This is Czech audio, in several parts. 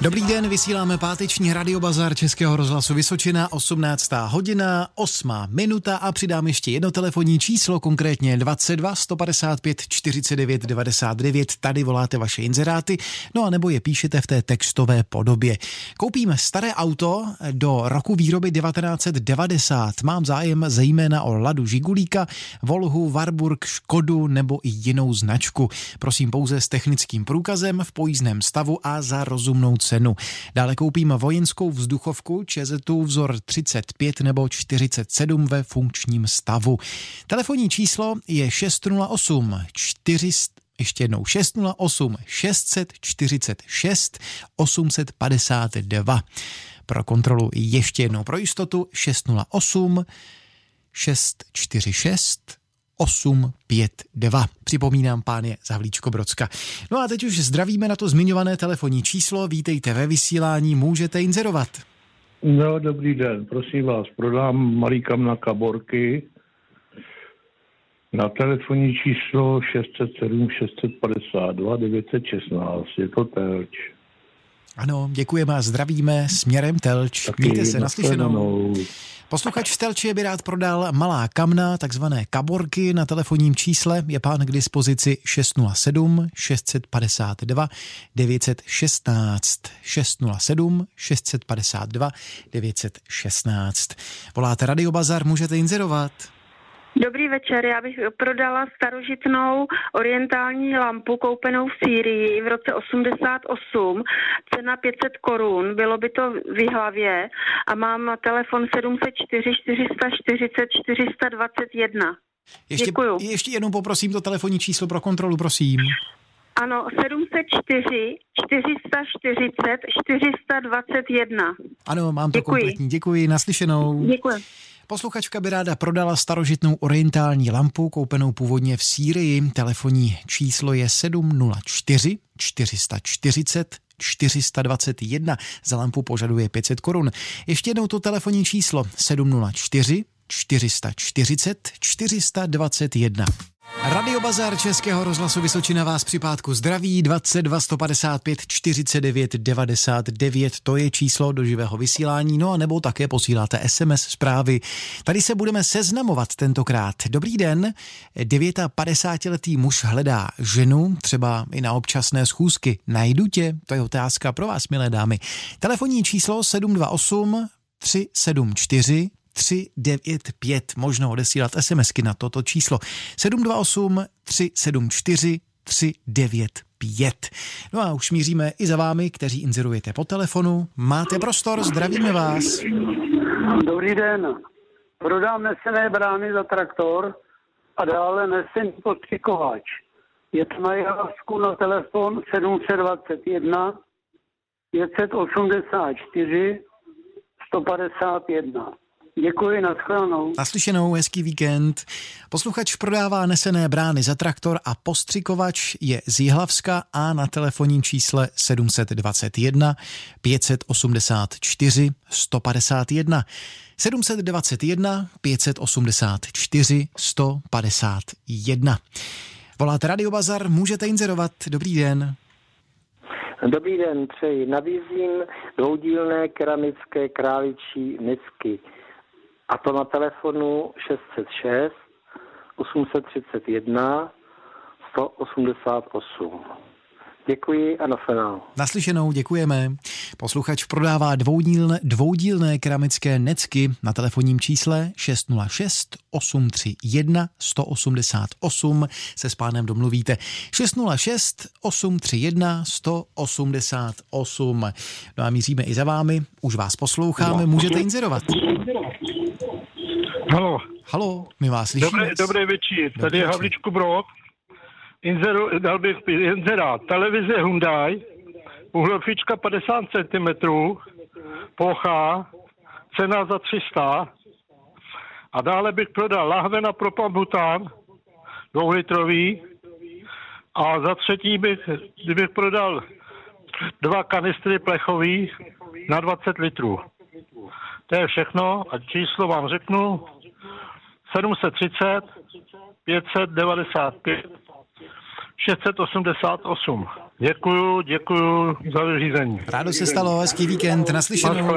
Dobrý den, vysíláme páteční radiobazar Českého rozhlasu Vysočina, 18. hodina, 8. minuta a přidám ještě jedno telefonní číslo, konkrétně 22 155 49 99. Tady voláte vaše inzeráty, no a nebo je píšete v té textové podobě. Koupíme staré auto do roku výroby 1990. Mám zájem zejména o Ladu Žigulíka, Volhu, Warburg, Škodu nebo i jinou značku. Prosím pouze s technickým průkazem v pojízdném stavu a za rozumnou cenu. Dále koupím vojenskou vzduchovku Čezetu vzor 35 nebo 47 ve funkčním stavu. Telefonní číslo je 608 400 ještě jednou 608 646 852. Pro kontrolu ještě jednou pro jistotu 608 646 852. Připomínám, pán je Zavlíčko Brocka. No a teď už zdravíme na to zmiňované telefonní číslo. Vítejte ve vysílání, můžete inzerovat. No, dobrý den, prosím vás, prodám malý kam na kaborky na telefonní číslo 607 652 916. Je to Telč. Ano, děkujeme a zdravíme směrem Telč. Taky Mějte se naslyšenou. Posluchač v Telči by rád prodal malá kamna, takzvané kaborky. Na telefonním čísle je pán k dispozici 607 652 916. 607 652 916. Voláte Radio Bazar, můžete inzerovat. Dobrý večer, já bych prodala starožitnou orientální lampu koupenou v Sýrii v roce 88, cena 500 korun, bylo by to v hlavě a mám telefon 704 440 421. Ještě, Děkuju. ještě jednou poprosím to telefonní číslo pro kontrolu, prosím. Ano, 704 440 421. Ano, mám to Děkuji. kompletní. Děkuji, naslyšenou. Děkuji. Posluchačka by ráda prodala starožitnou orientální lampu, koupenou původně v Sýrii. Telefonní číslo je 704 440 421. Za lampu požaduje 500 korun. Ještě jednou to telefonní číslo 704 440 421. Radio Bazar Českého rozhlasu Vysočina vás při pátku zdraví 22 155 49 99, to je číslo do živého vysílání, no a nebo také posíláte SMS zprávy. Tady se budeme seznamovat tentokrát. Dobrý den, 59-letý muž hledá ženu, třeba i na občasné schůzky. Najdu tě? To je otázka pro vás, milé dámy. Telefonní číslo 728 374 395. Možno odesílat SMSky na toto číslo 728 374 395. No a už míříme i za vámi, kteří inzerujete po telefonu. Máte prostor, zdravíme vás. Dobrý den. Prodám nesené brány za traktor a dále nesený postřikovač. Je to na Javasku na telefon 721 584 151. Děkuji, nashledanou. Naslyšenou, hezký víkend. Posluchač prodává nesené brány za traktor a postřikovač je z Jihlavska a na telefonním čísle 721 584 151. 721 584 151. Voláte Radio Bazar, můžete inzerovat. Dobrý den. Dobrý den, přeji. Nabízím dvoudílné keramické králičí misky. A to na telefonu 606 831 188. Děkuji a nashledanou. Naslyšenou, děkujeme. Posluchač prodává dvoudílné, dvoudílné keramické necky na telefonním čísle 606 831 188 se s pánem domluvíte. 606 831 188. No a míříme i za vámi, už vás posloucháme, můžete inzerovat. Halo, Halo, my vás slyšíme. dobré, dobré večer. Tady je. Havličku Brod. Inzeru, dal bych inzerát. Televize Hyundai, uhlofička 50 cm, plocha, cena za 300. A dále bych prodal lahve na propan bután, dvoulitrový. A za třetí bych, kdybych prodal dva kanistry plechový na 20 litrů. To je všechno a číslo vám řeknu. 730 595 688. Děkuju, děkuju za vyřízení. Rádo se stalo, hezký víkend, naslyšenou.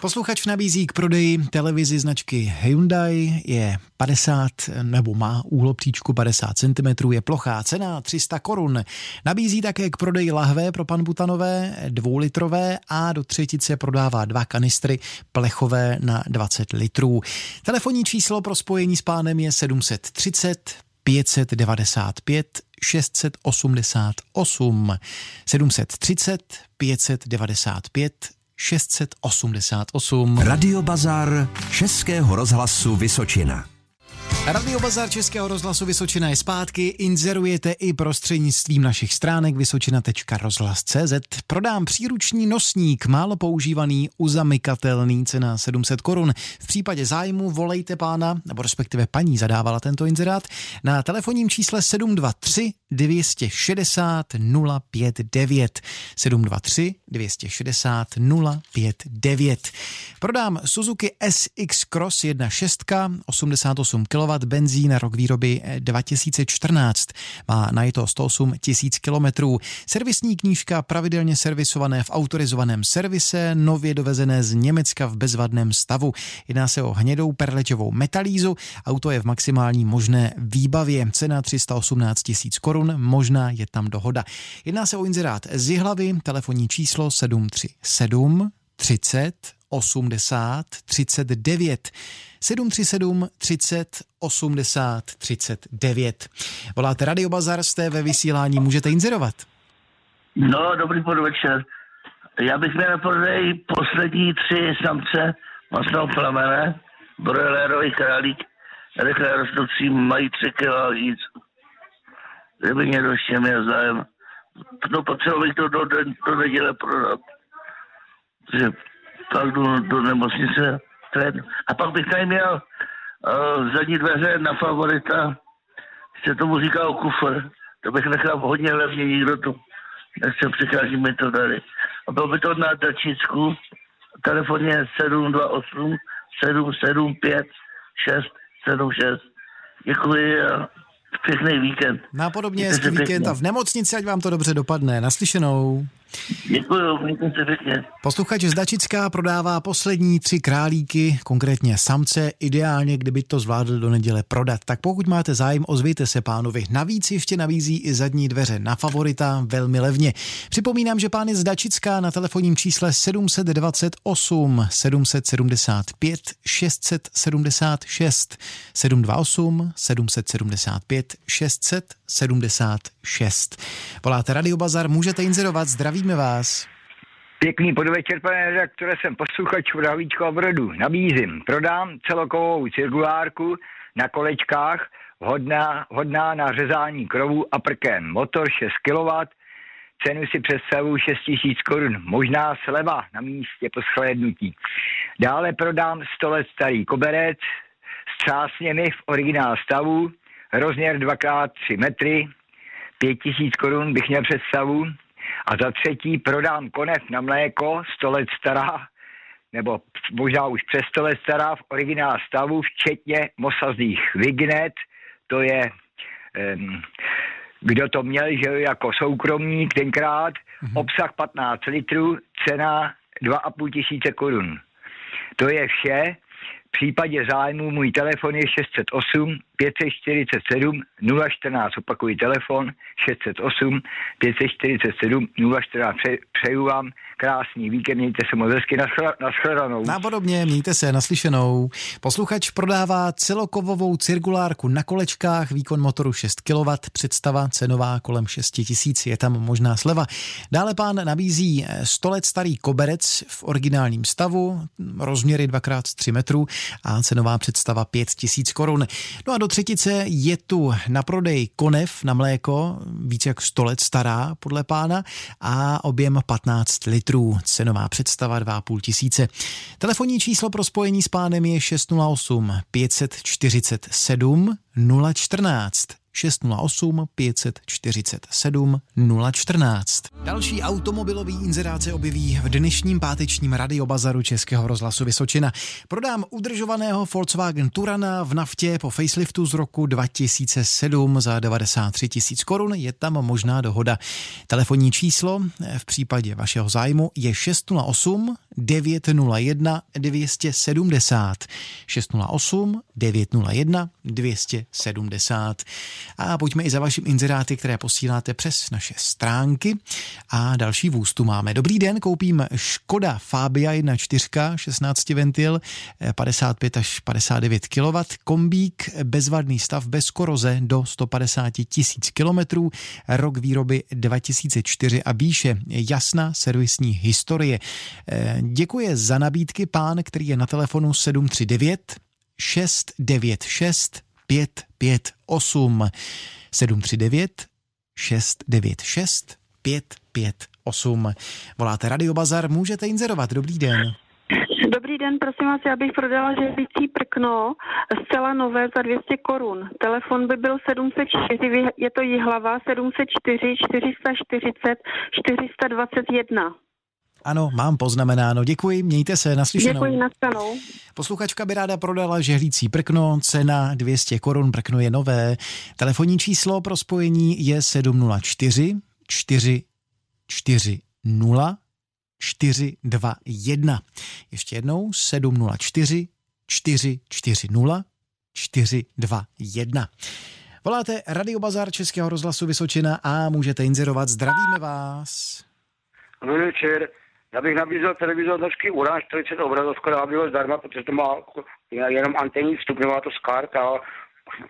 Posluchač nabízí k prodeji televizi značky Hyundai, je 50 nebo má úhlopříčku 50 cm, je plochá cena 300 korun. Nabízí také k prodeji lahve pro pan Butanové, dvoulitrové a do třetice prodává dva kanistry plechové na 20 litrů. Telefonní číslo pro spojení s pánem je 730 595 688 730 595 688. Radio Bazar Českého rozhlasu Vysočina. Radio Bazar Českého rozhlasu Vysočina je zpátky. Inzerujete i prostřednictvím našich stránek vysočina.rozhlas.cz. Prodám příruční nosník, málo používaný, uzamykatelný, cena 700 korun. V případě zájmu volejte pána, nebo respektive paní zadávala tento inzerát, na telefonním čísle 723 260 059. 723 260 059. Prodám Suzuki SX Cross 1.6, 88 kW benzín, rok výroby 2014. Má na to 108 tisíc kilometrů. Servisní knížka pravidelně servisované v autorizovaném servise, nově dovezené z Německa v bezvadném stavu. Jedná se o hnědou perlečovou metalízu. Auto je v maximální možné výbavě. Cena 318 tisíc korun, možná je tam dohoda. Jedná se o inzerát z Jihlavy, telefonní číslo 737 30 80 39. 737 30 80 39. Voláte Radio Bazar, jste ve vysílání, můžete inzerovat. No, dobrý podvečer. Já bych měl na prodej poslední tři samce masného plamene, brojlerový králík, rychle rostoucí, mají tři kilo víc. Kdyby někdo ještě měl zájem. No, potřeboval bych to do, do, do neděle prodat. Takže pak jdu do nemocnice tren. A pak bych tady měl uh, zadní dveře na favorita, se tomu říkal kufr. To bych nechal hodně levně, nikdo to nechce přichází mi to tady. A bylo by to na Dačicku, telefon je 728 775 676. Děkuji pěkný víkend. Nápodobně hezký víkend a v nemocnici, ať vám to dobře dopadne. Naslyšenou. Pěkně. Posluchač z Dačická prodává poslední tři králíky, konkrétně samce, ideálně, kdyby to zvládl do neděle prodat. Tak pokud máte zájem, ozvěte se pánovi. Navíc ještě nabízí i zadní dveře na favorita velmi levně. Připomínám, že pán je z Dačická na telefonním čísle 728 775 676 728 775 676. Voláte Radio Bazar, můžete inzerovat, zdravíme vás. Pěkný podvečer, pane redaktore, jsem posluchač v Davíčko Brodu. Nabízím, prodám celokovou cirkulárku na kolečkách, hodná, hodná na řezání krovů a prkem. Motor 6 kW, cenu si představuji 6 000 korun, možná sleva na místě po shlédnutí. Dále prodám 100 let starý koberec s třásněmi v originál stavu, rozměr 2x3 metry, 5000 korun bych měl představu. A za třetí prodám konev na mléko, 100 let stará, nebo možná už přes 100 let stará v originál stavu, včetně mosazných Vignet, to je, um, kdo to měl, že jako soukromník tenkrát, mm-hmm. obsah 15 litrů, cena 2,5 tisíce korun. To je vše. V případě zájmu můj telefon je 608 547 014. Opakuji telefon 608 547 014. Přeju vám krásný víkend, mějte se moc hezky, naschledanou. Nápodobně, mějte se, naslyšenou. Posluchač prodává celokovovou cirkulárku na kolečkách, výkon motoru 6 kW, představa cenová kolem 6 tisíc, je tam možná sleva. Dále pán nabízí 100 let starý koberec v originálním stavu, rozměry 2x3 metrů a cenová představa 5 tisíc korun. No a do třetice je tu na prodej konev na mléko, více jak 100 let stará podle pána a objem 15 litrů. Cenová představa 2,5 tisíce. Telefonní číslo pro spojení s pánem je 608 547 014 608 547 014. Další automobilový inzerát se objeví v dnešním pátečním radiobazaru Českého rozhlasu Vysočina. Prodám udržovaného Volkswagen Turana v naftě po faceliftu z roku 2007 za 93 tisíc korun. Je tam možná dohoda. Telefonní číslo v případě vašeho zájmu je 608 901 270. 608 901 270. A pojďme i za vaším inzeráty, které posíláte přes naše stránky. A další vůz tu máme. Dobrý den, koupím Škoda Fabia 1.4, 16 ventil, 55 až 59 kW, kombík, bezvadný stav, bez koroze do 150 tisíc kilometrů, rok výroby 2004 a výše, jasná servisní historie. Děkuje za nabídky pán, který je na telefonu 739 696 558 739 696 558. Voláte Radio Bazar, můžete inzerovat. Dobrý den. Dobrý den, prosím vás, já bych prodala žehlicí prkno zcela nové za 200 korun. Telefon by byl 704, je to Jihlava 704 440 421. Ano, mám poznamenáno. Děkuji, mějte se, naslyšenou. Děkuji, nastanou. Posluchačka by ráda prodala žehlící prkno, cena 200 korun, prkno je nové. Telefonní číslo pro spojení je 704 440 421. Ještě jednou 704 440 421. Voláte Radio Bazar Českého rozhlasu Vysočina a můžete inzerovat. Zdravíme vás. Dobrý večer. Já bych nabízel televizor značky Uran 40 obrazovka, dá bylo zdarma, protože to má jenom antenní vstupňová to z kart a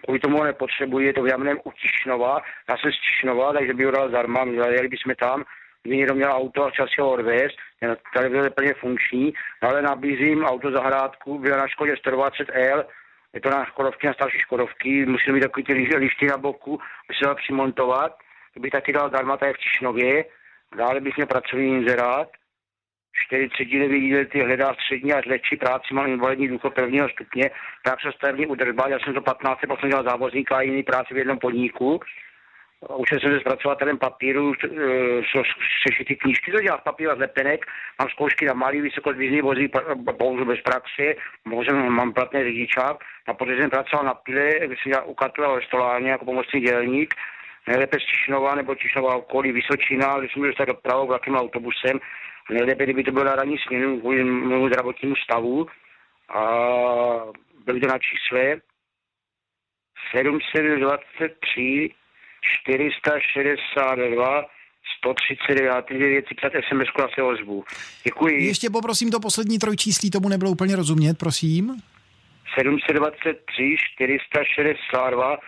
kvůli tomu ho nepotřebuji, je to v Jamném u Tišnova, já jsem z Tišnova, takže by ho dal zdarma, jeli bychom tam, kdyby někdo měl auto a čas ho odvést, ten televizor je plně funkční, no ale nabízím auto zahrádku, byla na Škodě 120L, je to na Škodovky, na starší Škodovky, musím mít takový ty lišty na boku, by se dal přimontovat, to bych taky dal zdarma, tady v Tišnově, dále bych měl pracovní inzerát, čtyři třetiny lety hledá střední a lepší práci, mám invalidní důchod prvního stupně, tak se stavní udržba, já jsem to 15 poslední dělal závodníka a jiný práci v jednom podniku. Už jsem se zpracovatelem papíru, sešitý knížky, to dělá z papíru a z lepenek, mám zkoušky na malý vysokozdvízný vozík, bohužel bez praxe, možná mám platný řidičák, a protože jsem pracoval na pile, když jsem dělal u Katla stolárně jako pomocný dělník, nejlépe z Čišnova nebo Čišnova okolí Vysočina, když jsem dostal dopravou vlakem autobusem, nejlépe, kdyby to bylo na ranní směnu kvůli mému zdravotnímu stavu a byli to na čísle 723 462 139 věci před SMS na se ozvu. Děkuji. Ještě poprosím to poslední trojčíslí, tomu nebylo úplně rozumět, prosím. 723 462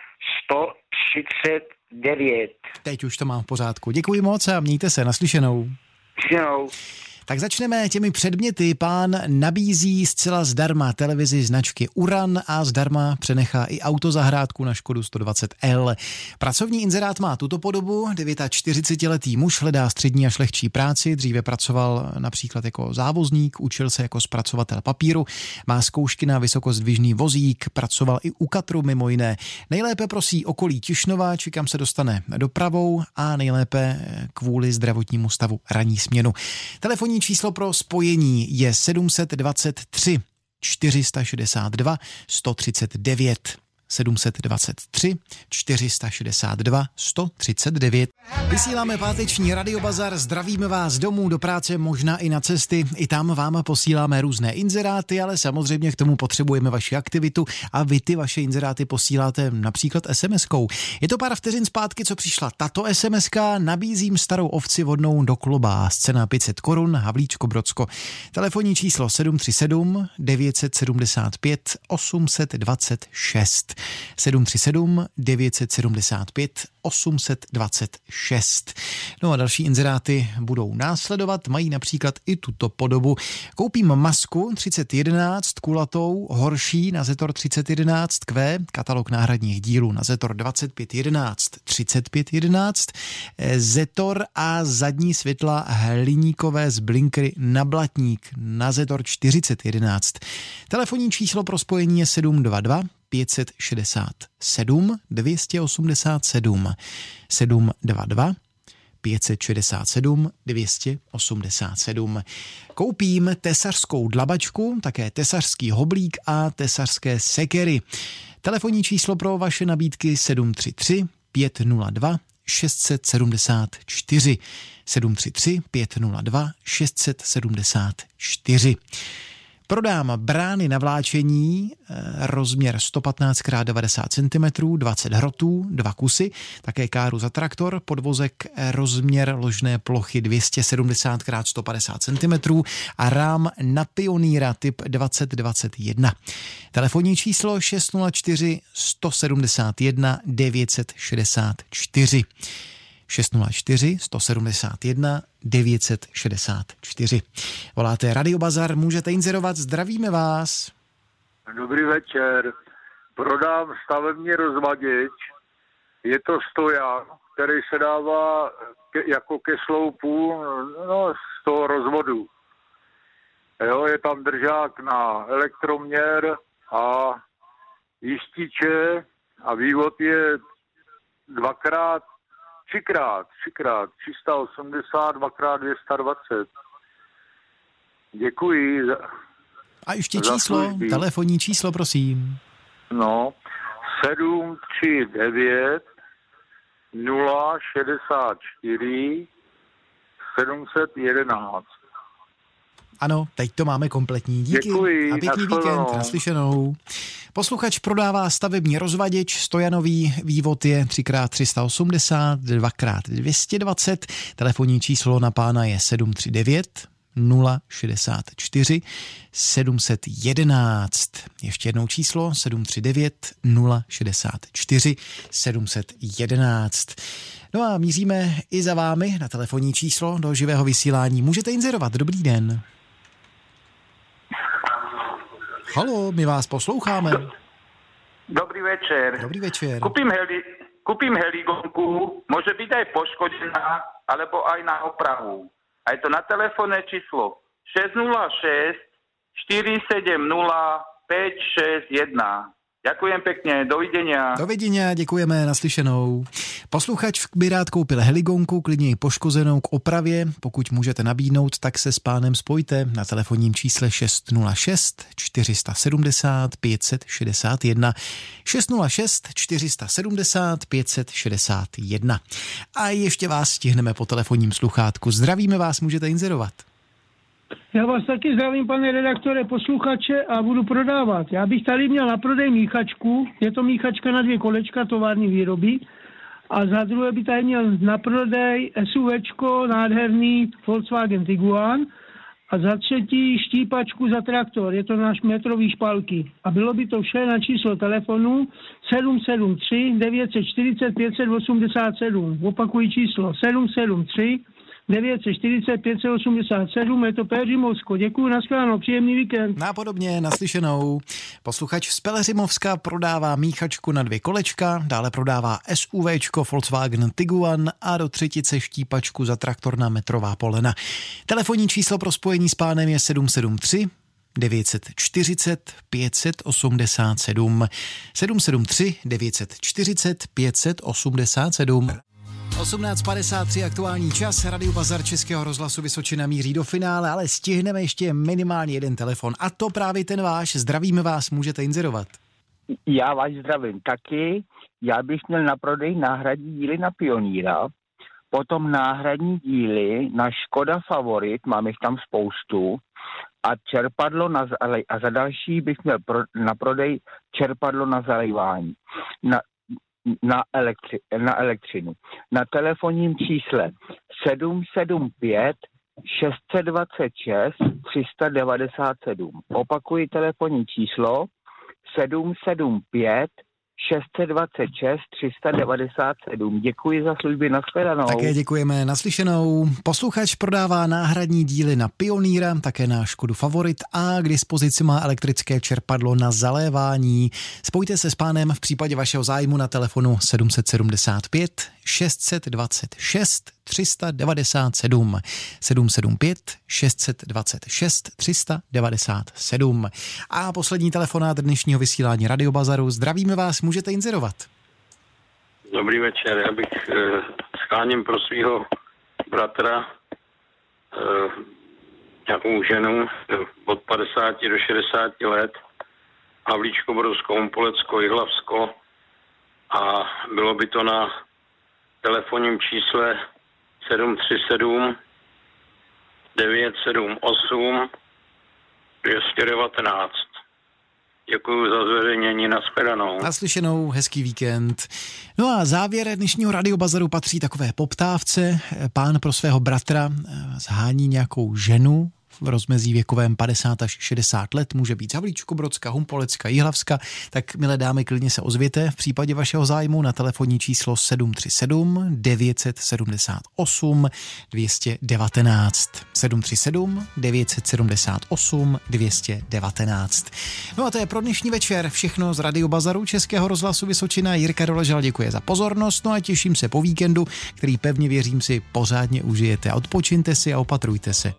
139. Teď už to mám v pořádku. Děkuji moc a mějte se naslyšenou. Naslyšenou. Tak začneme těmi předměty. Pán nabízí zcela zdarma televizi značky Uran a zdarma přenechá i autozahrádku na Škodu 120L. Pracovní inzerát má tuto podobu. 49-letý muž hledá střední až lehčí práci. Dříve pracoval například jako závozník, učil se jako zpracovatel papíru, má zkoušky na vysokozdvižný vozík, pracoval i u Katru mimo jiné. Nejlépe prosí okolí Tišnova, či kam se dostane dopravou a nejlépe kvůli zdravotnímu stavu ranní směnu. Telefonní Telefonní číslo pro spojení je 723 462 139. 723 462 139. Vysíláme páteční radiobazar, zdravíme vás domů, do práce, možná i na cesty. I tam vám posíláme různé inzeráty, ale samozřejmě k tomu potřebujeme vaši aktivitu a vy ty vaše inzeráty posíláte například SMS-kou. Je to pár vteřin zpátky, co přišla tato SMS, nabízím starou ovci vodnou do kloba, cena 500 korun, Havlíčko Brodsko. Telefonní číslo 737 975 826. 737 975 826. No a další inzeráty budou následovat, mají například i tuto podobu. Koupím masku 3011 kulatou, horší na Zetor 3011 Q, katalog náhradních dílů na Zetor 2511 3511, Zetor a zadní světla hliníkové z blinkry na blatník na Zetor 4011. Telefonní číslo pro spojení je 722 567 287 722 567 287. Koupím tesařskou dlabačku, také tesařský hoblík a tesařské sekery. Telefonní číslo pro vaše nabídky 733 502 674 733 502 674. Prodám brány na vláčení, eh, rozměr 115 x 90 cm, 20 hrotů, dva kusy, také káru za traktor, podvozek eh, rozměr ložné plochy 270 x 150 cm a rám na pioníra typ 2021. Telefonní číslo 604 171 964. 604 171 964. Voláte Radio Bazar, můžete inzerovat, zdravíme vás. Dobrý večer. Prodám stavební rozvaděč. Je to stojan, který se dává ke, jako ke sloupu no, z toho rozvodu. Jo, je tam držák na elektroměr a jističe a vývod je dvakrát Třikrát, třikrát, 380, dvakrát 220. Děkuji. Za, A ještě číslo, služby. telefonní číslo, prosím. No, 739 064 711. Ano, teď to máme kompletní. Díky Děkuji, a pěkný víkend. Naslyšenou. Posluchač prodává stavební rozvaděč, stojanový vývod je 3x380, 2x220, telefonní číslo na pána je 739 064 711. Ještě jednou číslo 739 064 711. No a míříme i za vámi na telefonní číslo do živého vysílání. Můžete inzerovat. Dobrý den. Halo, my vás posloucháme. Dobrý večer. Dobrý večer. Kúpim, heli, kúpim heligonku, môže byť aj poškodená, alebo aj na opravu. A je to na telefónne číslo 606 470 561. Ďakujem pekne, dovidenia. Dovidenia, děkujeme, naslyšenou. Posluchač by rád koupil heligonku, klidně i poškozenou k opravě. Pokud můžete nabídnout, tak se s pánem spojte na telefonním čísle 606 470 561 606 470 561. A ještě vás stihneme po telefonním sluchátku. Zdravíme vás, můžete inzerovat. Já vás taky zdravím, pane redaktore, posluchače a budu prodávat. Já bych tady měl na prodej míchačku, je to míchačka na dvě kolečka tovární výroby a za druhé by tady měl na prodej SUVčko, nádherný Volkswagen Tiguan a za třetí štípačku za traktor, je to náš metrový špalky. A bylo by to vše na číslo telefonu 773 940 587. Opakuji číslo 773 940 587, je to Péřimovsko. Děkuji, nashledanou, příjemný víkend. Nápodobně, naslyšenou. Posluchač z Peleřimovska prodává míchačku na dvě kolečka, dále prodává SUVčko Volkswagen Tiguan a do třetice štípačku za traktor na metrová polena. Telefonní číslo pro spojení s pánem je 773 940 587 773 940 587 18.53 aktuální čas, Radio Bazar Českého rozhlasu Vysočina míří do finále, ale stihneme ještě minimálně jeden telefon a to právě ten váš. Zdravíme vás, můžete inzerovat. Já vás zdravím taky. Já bych měl na prodej náhradní díly na Pioníra, potom náhradní díly na Škoda Favorit, mám jich tam spoustu, a čerpadlo na, a za další bych měl pro, na prodej čerpadlo na zalejvání. Na, na, elektri, na elektřinu. Na telefonním čísle 775 626 397. Opakuji telefonní číslo 775 626 397. Děkuji za služby, nashledanou. Také děkujeme, naslyšenou. Posluchač prodává náhradní díly na Pioníra, také na Škodu Favorit a k dispozici má elektrické čerpadlo na zalévání. Spojte se s pánem v případě vašeho zájmu na telefonu 775 626 397 775 626 397. A poslední telefonát dnešního vysílání Radiobazaru. Zdravíme vás, můžete inzerovat. Dobrý večer, já bych eh, scháním pro svého bratra eh, nějakou ženu eh, od 50 do 60 let, Havlíčko, Brodsko, Umpolecko, Jihlavsko a bylo by to na telefonním čísle 737 978 219. Děkuji za zveřejnění, nashledanou. Naslyšenou, hezký víkend. No a závěr dnešního radiobazaru patří takové poptávce. Pán pro svého bratra eh, zhání nějakou ženu, v rozmezí věkovém 50 až 60 let, může být Havlíčko, Brodska, Humpolecka, Jihlavska, tak milé dámy, klidně se ozvěte v případě vašeho zájmu na telefonní číslo 737 978 219. 737 978 219. No a to je pro dnešní večer všechno z Radio Bazaru Českého rozhlasu Vysočina. Jirka Doležal děkuje za pozornost, no a těším se po víkendu, který pevně věřím si pořádně užijete. Odpočinte si a opatrujte se.